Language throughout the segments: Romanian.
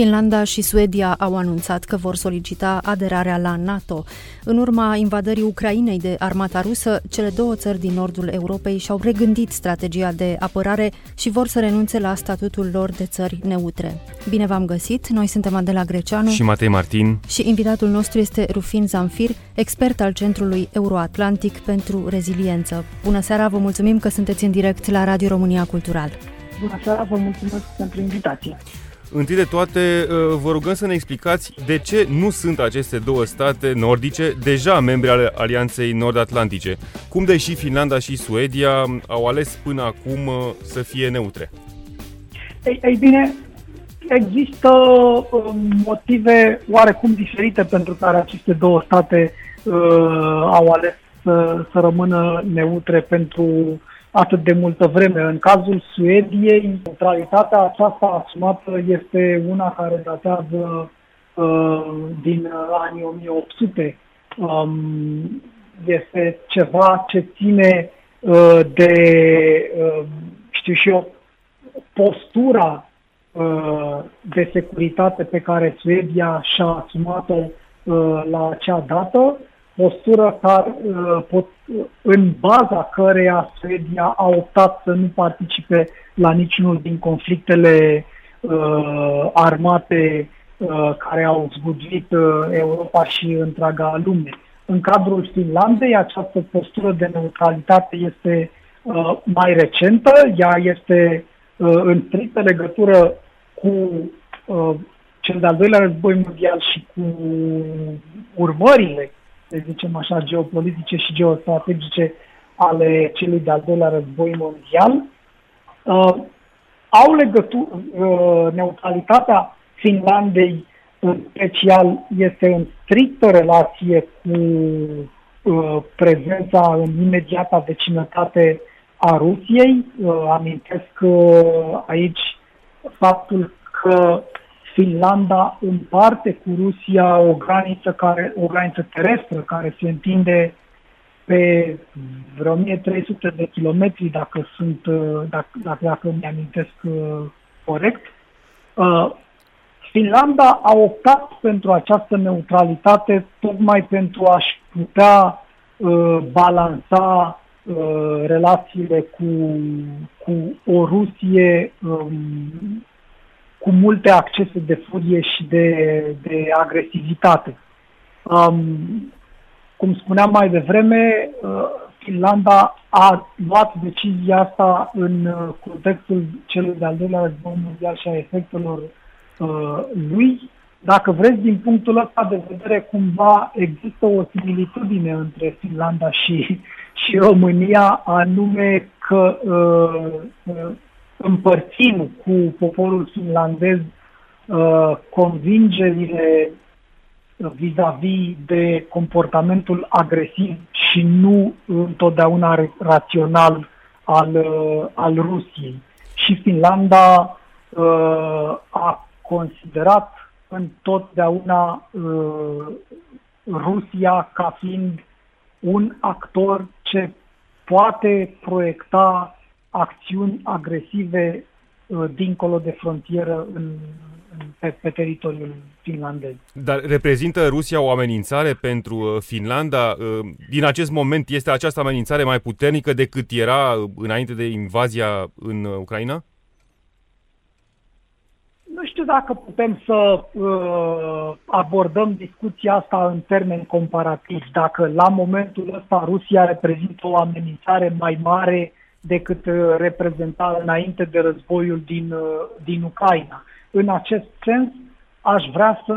Finlanda și Suedia au anunțat că vor solicita aderarea la NATO. În urma invadării Ucrainei de armata rusă, cele două țări din nordul Europei și-au regândit strategia de apărare și vor să renunțe la statutul lor de țări neutre. Bine v-am găsit! Noi suntem Adela Greceanu și Matei Martin și invitatul nostru este Rufin Zamfir, expert al Centrului Euroatlantic pentru Reziliență. Bună seara, vă mulțumim că sunteți în direct la Radio România Cultural. Bună seara, vă mulțumesc pentru invitație. Întâi de toate, uh, vă rugăm să ne explicați de ce nu sunt aceste două state nordice deja membre ale Alianței Nord-Atlantice. Cum deși Finlanda și Suedia au ales până acum uh, să fie neutre? Ei, ei bine, există um, motive oarecum diferite pentru care aceste două state uh, au ales să, să rămână neutre pentru atât de multă vreme. În cazul Suediei, neutralitatea aceasta asumată este una care datează uh, din anii 1800. Um, este ceva ce ține uh, de, uh, știu și eu, postura uh, de securitate pe care Suedia și-a asumat-o uh, la acea dată postură care, uh, pot, în baza căreia Suedia a optat să nu participe la niciunul din conflictele uh, armate uh, care au zguduit uh, Europa și întreaga lume. În cadrul Finlandei, această postură de neutralitate este uh, mai recentă, ea este uh, în strictă legătură cu uh, cel de-al doilea război mondial și cu urmările să zicem așa, geopolitice și geostrategice ale celui de-al doilea război mondial, uh, au legătură, uh, neutralitatea Finlandei în special este în strictă relație cu uh, prezența în imediata vecinătate a Rusiei. Uh, amintesc uh, aici faptul că Finlanda împarte cu Rusia o graniță, care, o graniță terestră care se întinde pe vreo 1300 de kilometri, dacă sunt, uh, dacă, dacă, dacă îmi amintesc uh, corect. Uh, Finlanda a optat pentru această neutralitate tocmai pentru a-și putea uh, balansa uh, relațiile cu, cu o Rusie um, cu multe accese de furie și de, de agresivitate. Um, cum spuneam mai devreme, uh, Finlanda a luat decizia asta în uh, contextul celui de-al doilea război mondial și a efectelor uh, lui. Dacă vreți, din punctul ăsta de vedere, cumva există o similitudine între Finlanda și, și România, anume că uh, uh, împărțim cu poporul finlandez uh, convingerile vis-a-vis de comportamentul agresiv și nu întotdeauna rațional al, uh, al Rusiei. Și Finlanda uh, a considerat întotdeauna uh, Rusia ca fiind un actor ce poate proiecta acțiuni agresive uh, dincolo de frontieră în, pe, pe teritoriul finlandez. Dar reprezintă Rusia o amenințare pentru uh, Finlanda? Uh, din acest moment este această amenințare mai puternică decât era înainte de invazia în Ucraina? Nu știu dacă putem să uh, abordăm discuția asta în termeni comparativi. Dacă la momentul ăsta Rusia reprezintă o amenințare mai mare decât uh, reprezenta înainte de războiul din, uh, din Ucraina. În acest sens, aș vrea să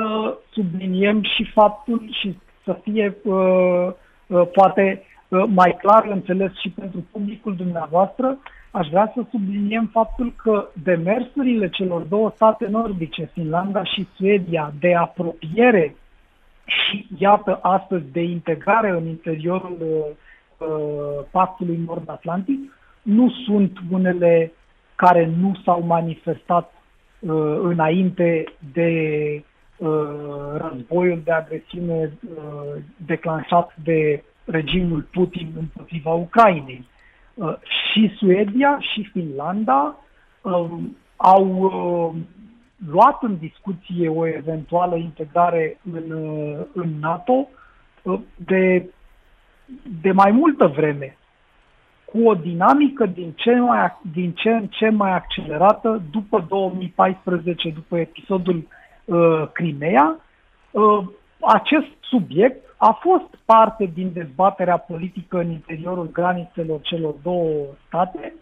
subliniem și faptul și să fie uh, uh, poate uh, mai clar înțeles și pentru publicul dumneavoastră, aș vrea să subliniem faptul că demersurile celor două state nordice, Finlanda și Suedia, de apropiere și, iată, astăzi de integrare în interiorul uh, pactului nord-atlantic, nu sunt unele care nu s-au manifestat uh, înainte de războiul de agresiune declanșat de regimul Putin împotriva Ucrainei. Și Suedia și Finlanda um, au luat în discuție o eventuală integrare în, în NATO de, de mai multă vreme cu o dinamică din ce, mai, din ce în ce mai accelerată după 2014, după episodul uh, Crimea. Uh, acest subiect a fost parte din dezbaterea politică în interiorul granițelor celor două state,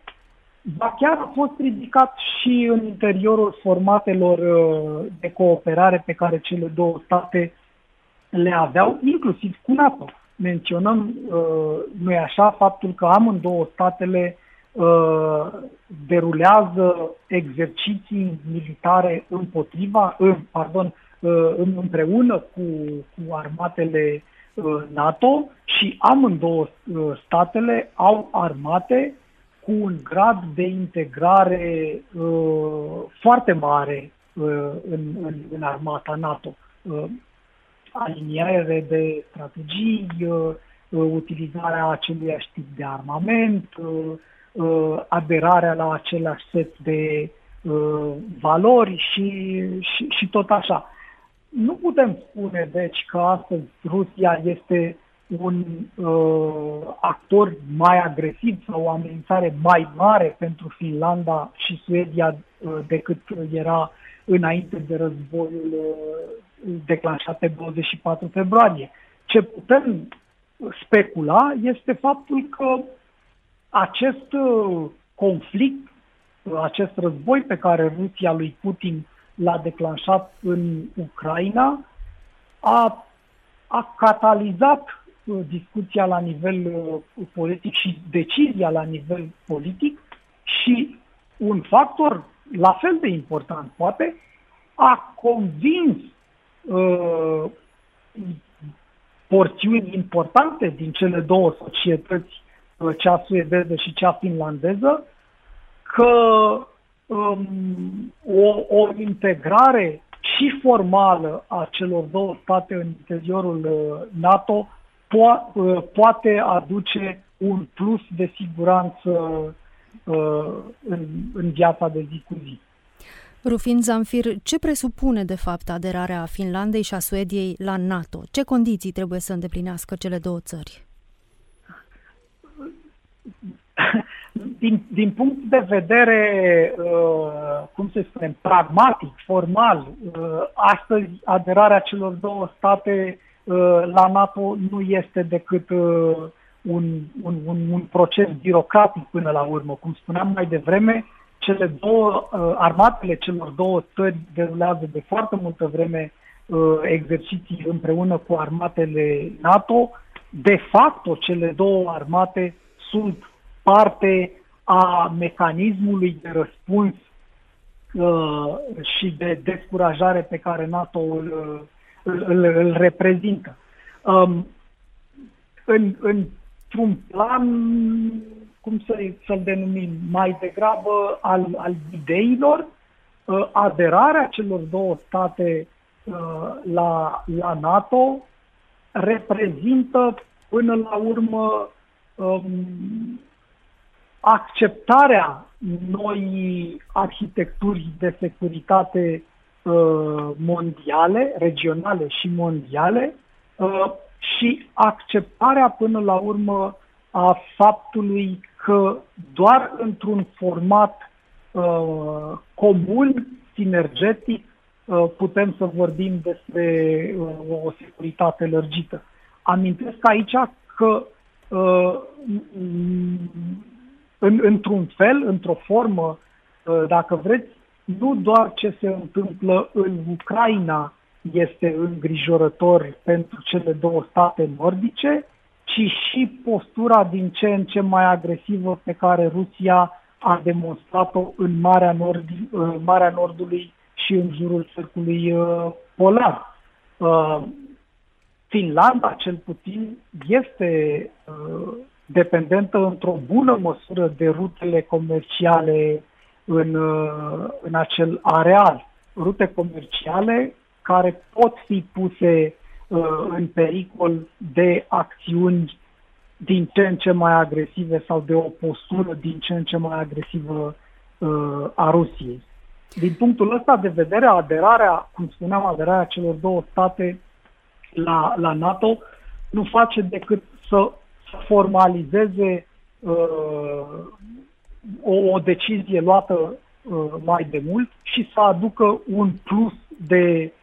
dar chiar a fost ridicat și în interiorul formatelor uh, de cooperare pe care cele două state le aveau, inclusiv cu NATO menționăm, uh, nu așa, faptul că amândouă statele uh, derulează exerciții militare împotriva, în, pardon, uh, împreună cu, cu armatele uh, NATO și amândouă uh, statele au armate cu un grad de integrare uh, foarte mare uh, în, în, în armata NATO. Uh, aliniere de strategii, uh, uh, utilizarea aceluiași tip de armament, uh, aderarea la același set de valori și, și, și tot așa. Nu putem spune, deci, că astăzi Rusia este un uh, actor mai agresiv sau o amenințare mai mare pentru Finlanda și Suedia uh, decât era înainte de războiul uh, declanșat pe 24 februarie. Ce putem specula este faptul că acest uh, conflict, uh, acest război pe care Rusia lui Putin l-a declanșat în Ucraina, a, a catalizat discuția la nivel politic și decizia la nivel politic și un factor la fel de important, poate, a convins uh, porțiuni importante din cele două societăți, uh, cea suedeză și cea finlandeză, că um, o, o integrare și formală a celor două state în interiorul uh, NATO po- uh, poate aduce un plus de siguranță Uh, în, în viața de zi cu zi. Rufin Zamfir, ce presupune de fapt aderarea Finlandei și a Suediei la NATO? Ce condiții trebuie să îndeplinească cele două țări? Din, din punct de vedere, uh, cum se spune, pragmatic, formal, uh, astăzi aderarea celor două state uh, la NATO nu este decât uh, un, un, un, un proces birocratic până la urmă. Cum spuneam mai devreme, cele două, uh, armatele celor două țări derulează de foarte multă vreme uh, exerciții împreună cu armatele NATO. De fapt, cele două armate sunt parte a mecanismului de răspuns uh, și de descurajare pe care NATO îl, îl, îl, îl reprezintă. Um, în, în într-un plan, cum să, să-l denumim, mai degrabă al, al ideilor, uh, aderarea celor două state uh, la, la NATO reprezintă până la urmă um, acceptarea noii arhitecturi de securitate uh, mondiale, regionale și mondiale, uh, și acceptarea până la urmă a faptului că doar într-un format uh, comun, sinergetic, uh, putem să vorbim despre uh, o securitate lărgită. Amintesc aici că uh, în, într-un fel, într-o formă, uh, dacă vreți, nu doar ce se întâmplă în Ucraina este îngrijorător pentru cele două state nordice, ci și postura din ce în ce mai agresivă pe care Rusia a demonstrat-o în Marea, Nord, în Marea Nordului și în jurul cercului uh, polar. Uh, Finlanda, cel puțin, este uh, dependentă într-o bună măsură de rutele comerciale în, uh, în acel areal. Rute comerciale care pot fi puse uh, în pericol de acțiuni din ce în ce mai agresive sau de o postură din ce în ce mai agresivă uh, a Rusiei. Din punctul ăsta de vedere, aderarea, cum spuneam, aderarea celor două state la, la NATO nu face decât să formalizeze uh, o, o decizie luată uh, mai de mult și să aducă un plus de uh,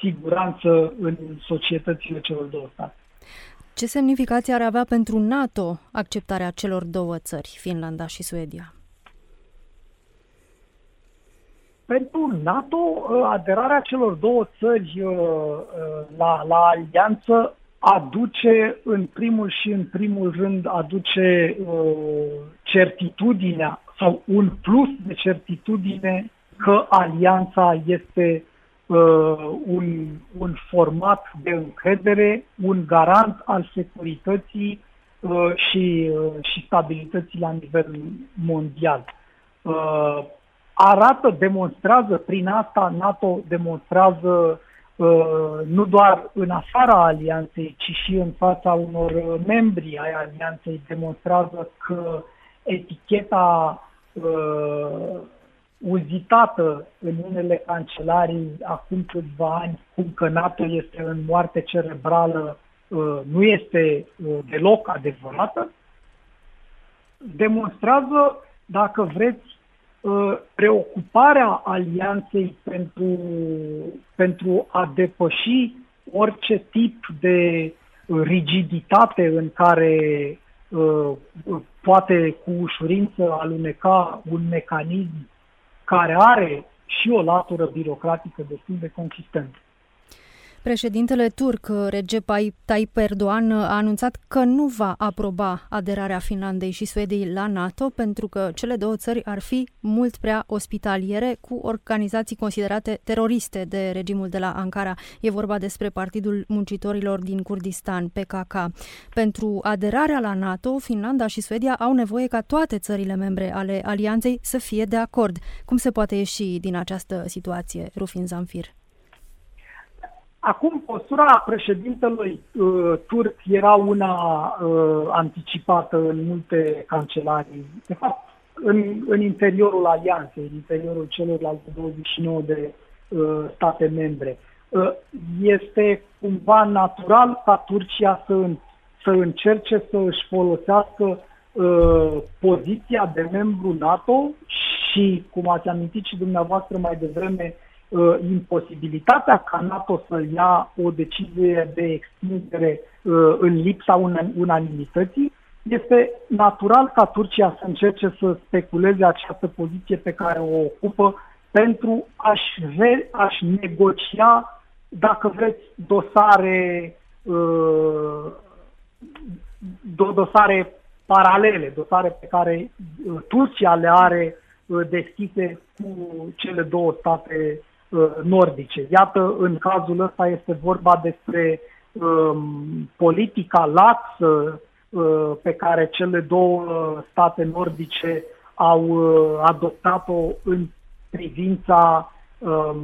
siguranță în societățile celor două state. Ce semnificație ar avea pentru NATO acceptarea celor două țări, Finlanda și Suedia? Pentru NATO, uh, aderarea celor două țări uh, uh, la, la alianță aduce, în primul și în primul rând, aduce certitudinea sau un plus de certitudine că alianța este un, un format de încredere, un garant al securității și, și stabilității la nivel mondial. Arată, demonstrează, prin asta NATO demonstrează uh, nu doar în afara alianței, ci și în fața unor membri ai alianței, demonstrează că eticheta uh, uzitată în unele cancelarii acum câțiva ani, cum că NATO este în moarte cerebrală, uh, nu este uh, deloc adevărată, demonstrează, dacă vreți, Uh, preocuparea alianței pentru, pentru a depăși orice tip de rigiditate în care uh, poate cu ușurință aluneca un mecanism care are și o latură birocratică destul de consistentă. Președintele turc Recep Tayyip Erdogan a anunțat că nu va aproba aderarea Finlandei și Suediei la NATO pentru că cele două țări ar fi mult prea ospitaliere cu organizații considerate teroriste de regimul de la Ankara. E vorba despre Partidul Muncitorilor din Kurdistan, PKK. Pentru aderarea la NATO, Finlanda și Suedia au nevoie ca toate țările membre ale alianței să fie de acord. Cum se poate ieși din această situație, Rufin Zamfir? Acum, postura președintelui uh, turc era una uh, anticipată în multe cancelarii. De fapt, în, în interiorul alianței, în interiorul celorlalte 29 de uh, state membre. Uh, este cumva natural ca Turcia să, să încerce să își folosească uh, poziția de membru NATO și, cum ați amintit și dumneavoastră mai devreme, uh, imposibilitatea ca NATO să ia o decizie de extindere uh, în lipsa un- unanimității, este natural ca Turcia să încerce să speculeze această poziție pe care o ocupă pentru a-și, re- a-și negocia, dacă vreți, dosare, uh, dosare paralele, dosare pe care uh, Turcia le are uh, deschise cu cele două state Uh, nordice. Iată, în cazul ăsta este vorba despre um, politica laxă uh, pe care cele două state nordice au uh, adoptat-o în privința um,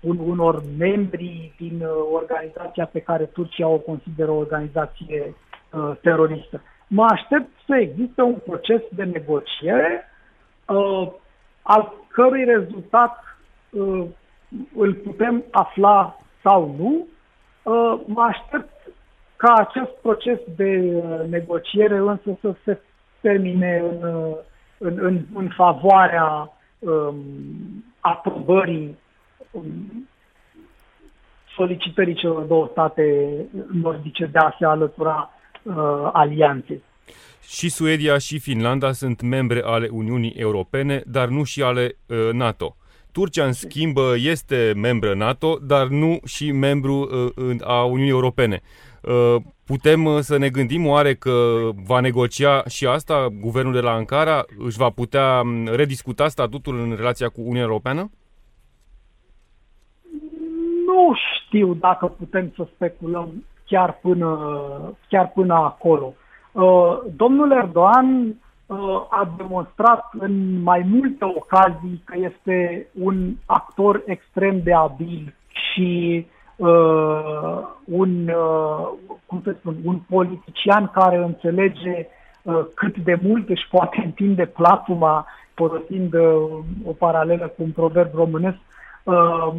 un, unor membri din uh, organizația pe care Turcia o consideră o organizație uh, teroristă. Mă aștept să existe un proces de negociere uh, al cărui rezultat uh, îl putem afla sau nu, uh, mă aștept ca acest proces de uh, negociere însă să se termine în, uh, în, în, în favoarea um, aprobării um, solicitării celor două state nordice de a se alătura uh, alianței. Și Suedia și Finlanda sunt membre ale Uniunii Europene, dar nu și ale uh, NATO. Turcia, în schimb, este membră NATO, dar nu și membru uh, a Uniunii Europene. Uh, putem uh, să ne gândim oare că va negocia și asta guvernul de la Ankara? Își va putea um, rediscuta statutul în relația cu Uniunea Europeană? Nu știu dacă putem să speculăm chiar până, chiar până acolo. Domnul Erdogan Uh, a demonstrat în mai multe ocazii că este un actor extrem de abil și uh, un, uh, cum să spun, un politician care înțelege uh, cât de mult își poate întinde platuma, folosind uh, o paralelă cu un proverb românesc, uh,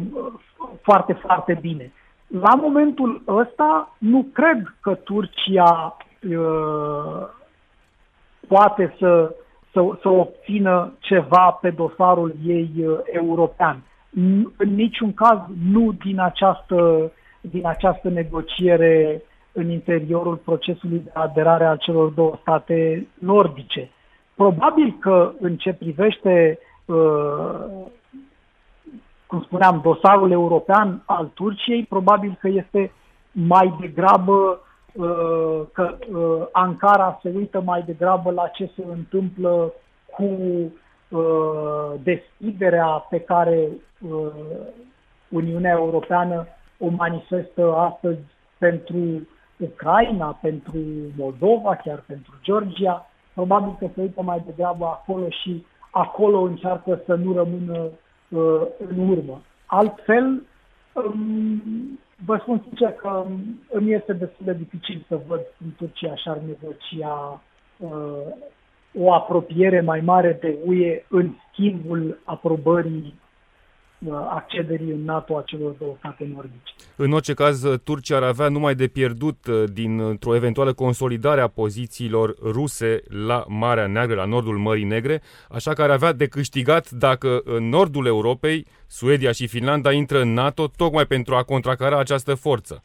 foarte, foarte bine. La momentul ăsta, nu cred că Turcia uh, poate să, să, să obțină ceva pe dosarul ei uh, european. În niciun caz nu din această, din această negociere în interiorul procesului de aderare a celor două state nordice. Probabil că în ce privește uh, cum spuneam, dosarul european al Turciei, probabil că este mai degrabă uh, că uh, Ankara se uită mai degrabă la ce se întâmplă cu uh, deschiderea pe care Uniunea Europeană o manifestă astăzi pentru Ucraina, pentru Moldova, chiar pentru Georgia. Probabil că se uită mai degrabă acolo și acolo încearcă să nu rămână uh, în urmă. Altfel, um, vă spun sincer că îmi este destul de dificil să văd cum Turcia și-ar negocia uh, o apropiere mai mare de UE în schimbul aprobării Uh, accederii în NATO a celor două state nordice. În orice caz, Turcia ar avea numai de pierdut uh, dintr-o eventuală consolidare a pozițiilor ruse la Marea Neagră, la nordul Mării Negre, așa că ar avea de câștigat dacă în nordul Europei, Suedia și Finlanda intră în NATO tocmai pentru a contracara această forță.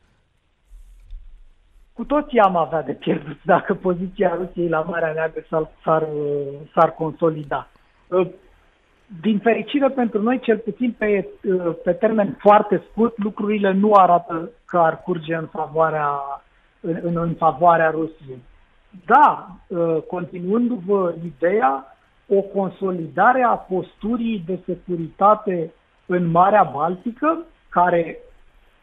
Cu toții am avea de pierdut dacă poziția Rusiei la Marea Neagră s-ar, s-ar, s-ar consolida din fericire pentru noi, cel puțin pe, pe termen foarte scurt, lucrurile nu arată că ar curge în favoarea, în, în favoarea Rusiei. Da, ă, continuându-vă ideea, o consolidare a posturii de securitate în Marea Baltică, care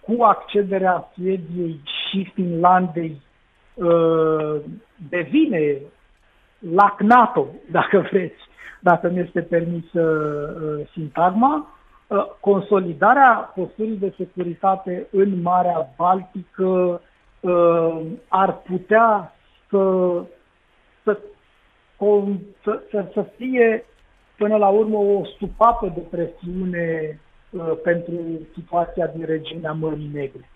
cu accederea Suediei și Finlandei ă, devine lac NATO, dacă vreți, dacă mi este permis uh, sintagma, uh, consolidarea posturii de securitate în Marea Baltică uh, ar putea să, să, să, să, să fie până la urmă o stupapă de presiune uh, pentru situația din regiunea Mării Negre.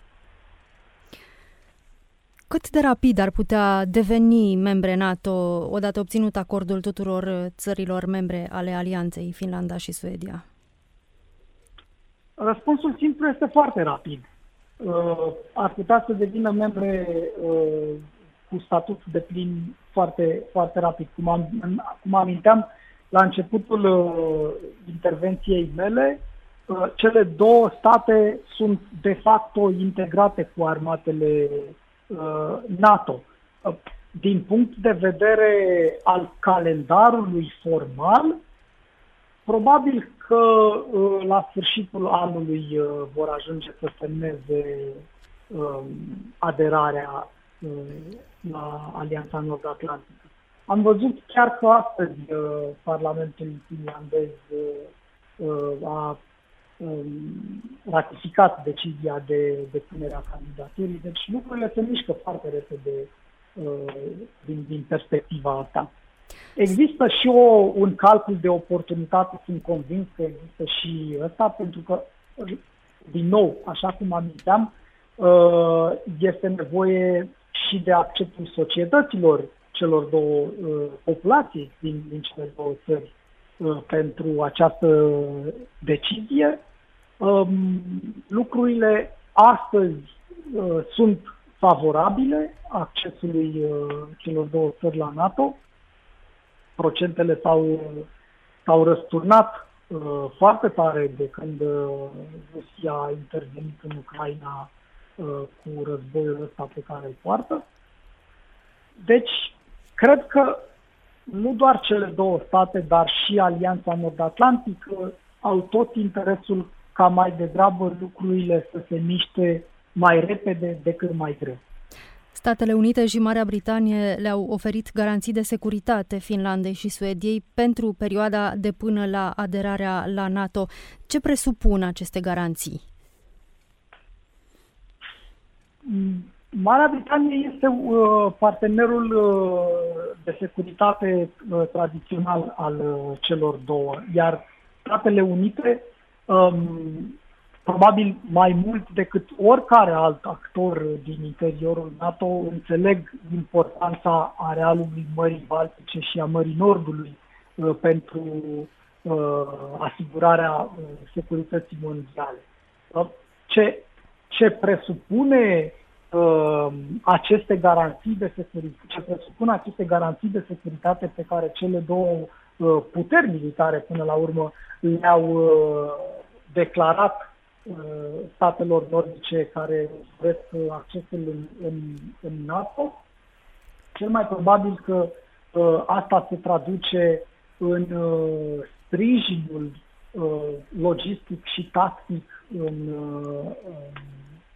Cât de rapid ar putea deveni membre NATO odată obținut acordul tuturor țărilor membre ale alianței, Finlanda și Suedia? Răspunsul simplu este foarte rapid. Uh, ar putea să devină membre uh, cu statut de plin foarte, foarte rapid. Cum, am, cum aminteam la începutul uh, intervenției mele, uh, cele două state sunt de facto integrate cu armatele Uh, NATO. Uh, din punct de vedere al calendarului formal, probabil că uh, la sfârșitul anului vor ajunge să semneze um, aderarea la Alianța Nord-Atlantică. Am văzut chiar că astăzi Parlamentul finlandez a Um, ratificat decizia de depunere a candidaturii, deci lucrurile se mișcă foarte repede uh, din, din perspectiva asta. Există și o, un calcul de oportunitate, sunt convins că există și ăsta, pentru că, din nou, așa cum aminteam, uh, este nevoie și de acceptul societăților celor două uh, populații din, din cele două țări pentru această decizie Um, lucrurile astăzi uh, sunt favorabile accesului uh, celor două țări la NATO. Procentele s-au, s-au răsturnat uh, foarte tare de când uh, Rusia a intervenit în Ucraina uh, cu războiul ăsta pe care îl poartă. Deci, cred că nu doar cele două state, dar și Alianța Nord-Atlantică au tot interesul ca mai degrabă lucrurile să se miște mai repede decât mai greu. Statele Unite și Marea Britanie le-au oferit garanții de securitate Finlandei și Suediei pentru perioada de până la aderarea la NATO. Ce presupun aceste garanții? Marea Britanie este uh, partenerul uh, de securitate uh, tradițional al uh, celor două, iar Statele Unite, um, probabil mai mult decât oricare alt actor din interiorul NATO, înțeleg importanța arealului Mării Baltice și a Mării Nordului uh, pentru uh, asigurarea uh, securității mondiale. Uh, ce, ce presupune uh, aceste garanții de securitate, ce presupun aceste garanții de securitate pe care cele două uh, puteri militare până la urmă le-au uh, declarat uh, statelor nordice care doresc accesul în, în, în NATO, cel mai probabil că uh, asta se traduce în uh, sprijinul uh, logistic și tactic în uh,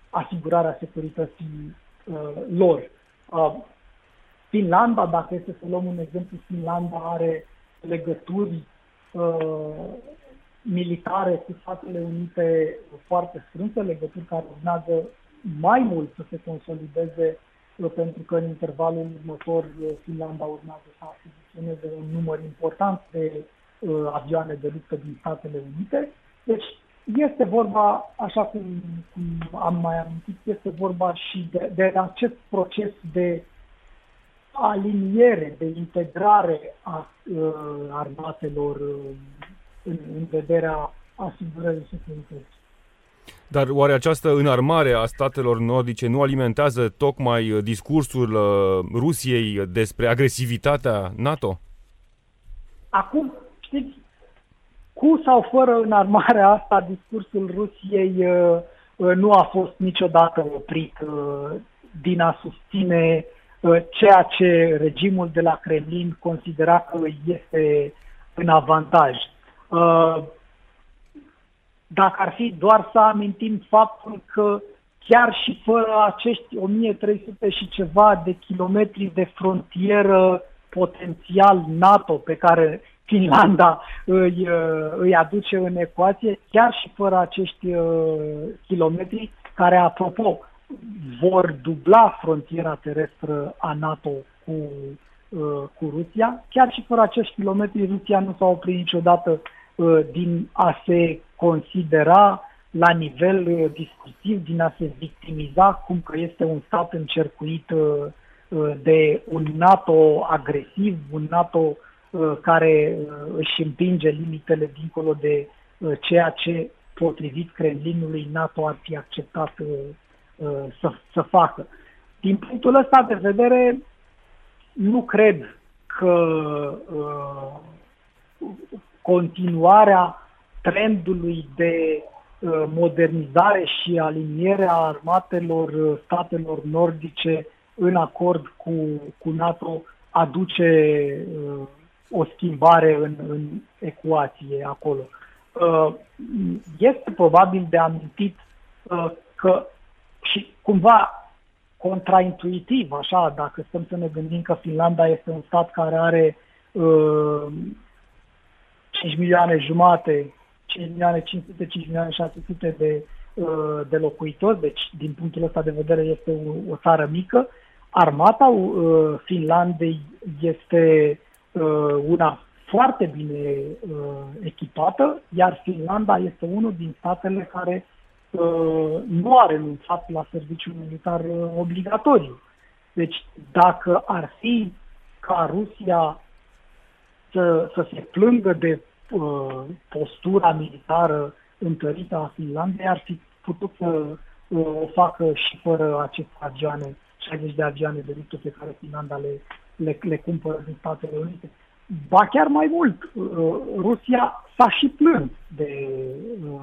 asigurarea securității uh, lor. Uh, Finlanda, dacă este să luăm un exemplu, Finlanda are legături uh, militare cu Statele Unite foarte strânse, legături care urmează mai mult să se consolideze uh, pentru că în intervalul următor uh, Finlanda urmează să achiziționeze un număr important de uh, avioane de luptă din Statele Unite. Deci este vorba, așa cum, cum am mai amintit, este vorba și de, de acest proces de aliniere, de integrare a uh, armatelor uh, în, în vederea asigurării securității. Dar oare această înarmare a statelor nordice nu alimentează tocmai uh, discursul uh, Rusiei despre agresivitatea NATO? Acum, știți, cu sau fără înarmarea asta, discursul Rusiei uh, uh, nu a fost niciodată oprit uh, din a susține ceea ce regimul de la Kremlin considera că este în avantaj. Dacă ar fi doar să amintim faptul că chiar și fără acești 1300 și ceva de kilometri de frontieră potențial NATO pe care Finlanda îi, uh, îi aduce în ecuație, chiar și fără acești uh, kilometri, care, apropo, vor dubla frontiera terestră a NATO cu, uh, cu Rusia. Chiar și fără acești kilometri, Rusia nu s-a oprit niciodată din a se considera la nivel discursiv, din a se victimiza cum că este un stat încercuit de un NATO agresiv, un NATO uh, Uh, care uh, își împinge limitele dincolo de uh, ceea ce, potrivit Kremlinului, NATO ar fi acceptat să, să facă. Din punctul ăsta de vedere, nu cred că continuarea trendului de modernizare și aliniere a armatelor statelor nordice în acord cu, cu NATO aduce o schimbare în, în ecuație acolo. Uh, este probabil de amintit uh, că și cumva contraintuitiv, așa, dacă stăm să ne gândim că Finlanda este un stat care are uh, 5 milioane jumate, 5 milioane 500, 5 milioane 600 de, uh, de locuitori, deci din punctul ăsta de vedere este o, o țară mică. Armata uh, Finlandei este Uh, una foarte bine uh, echipată, iar Finlanda este unul din statele care uh, nu a renunțat la serviciul militar obligatoriu. Deci, dacă ar fi ca Rusia să, să se plângă de uh, postura militară întărită a Finlandei, ar fi putut să uh, o facă și fără aceste avioane, 60 de avioane de luptă pe care Finlanda le le, le cumpără din Statele Unite. Ba chiar mai mult, uh, Rusia s-a și plâns de, uh,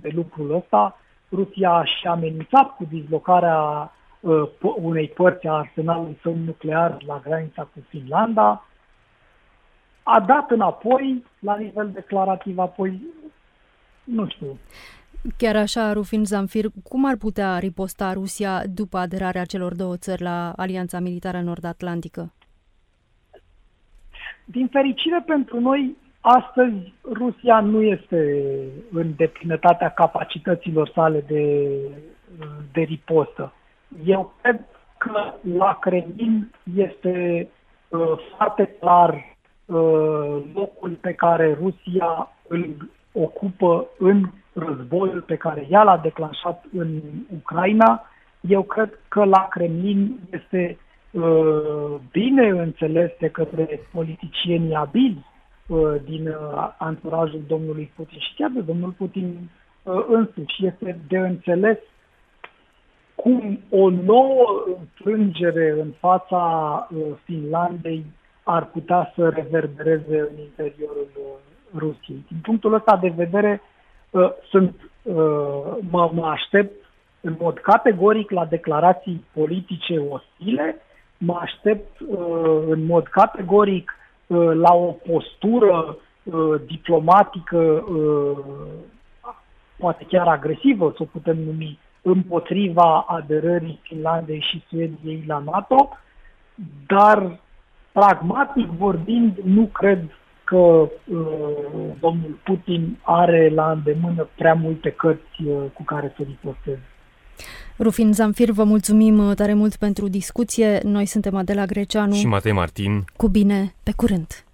de lucrul ăsta. Rusia și-a amenințat cu dislocarea uh, unei părți a arsenalului său nuclear la granița cu Finlanda. A dat înapoi, la nivel declarativ, apoi, nu știu, Chiar așa, Rufin Zamfir, cum ar putea riposta Rusia după aderarea celor două țări la Alianța Militară Nord-Atlantică? Din fericire pentru noi, astăzi Rusia nu este în deplinătatea capacităților sale de, de ripostă. eu cred că la Kremlin este uh, foarte clar uh, locul pe care Rusia îl ocupă în războiul pe care ea l-a declanșat în Ucraina. Eu cred că la Kremlin este uh, bine înțeles de către politicienii abili uh, din uh, anturajul domnului Putin și chiar de domnul Putin uh, însuși. Este de înțeles cum o nouă înfrângere în fața uh, Finlandei ar putea să reverbereze în interiorul uh, Rusiei. Din punctul ăsta de vedere, uh, sunt, mă, mă aștept în mod categoric la declarații politice ostile, mă aștept în mod categoric la o postură diplomatică, poate chiar agresivă, să o putem numi, împotriva aderării Finlandei și Suediei la NATO, dar pragmatic vorbind, nu cred că uh, domnul Putin are la îndemână prea multe cărți uh, cu care să riposteze. Rufin Zamfir, vă mulțumim uh, tare mult pentru discuție. Noi suntem Adela Greceanu și Matei Martin. Cu bine, pe curând!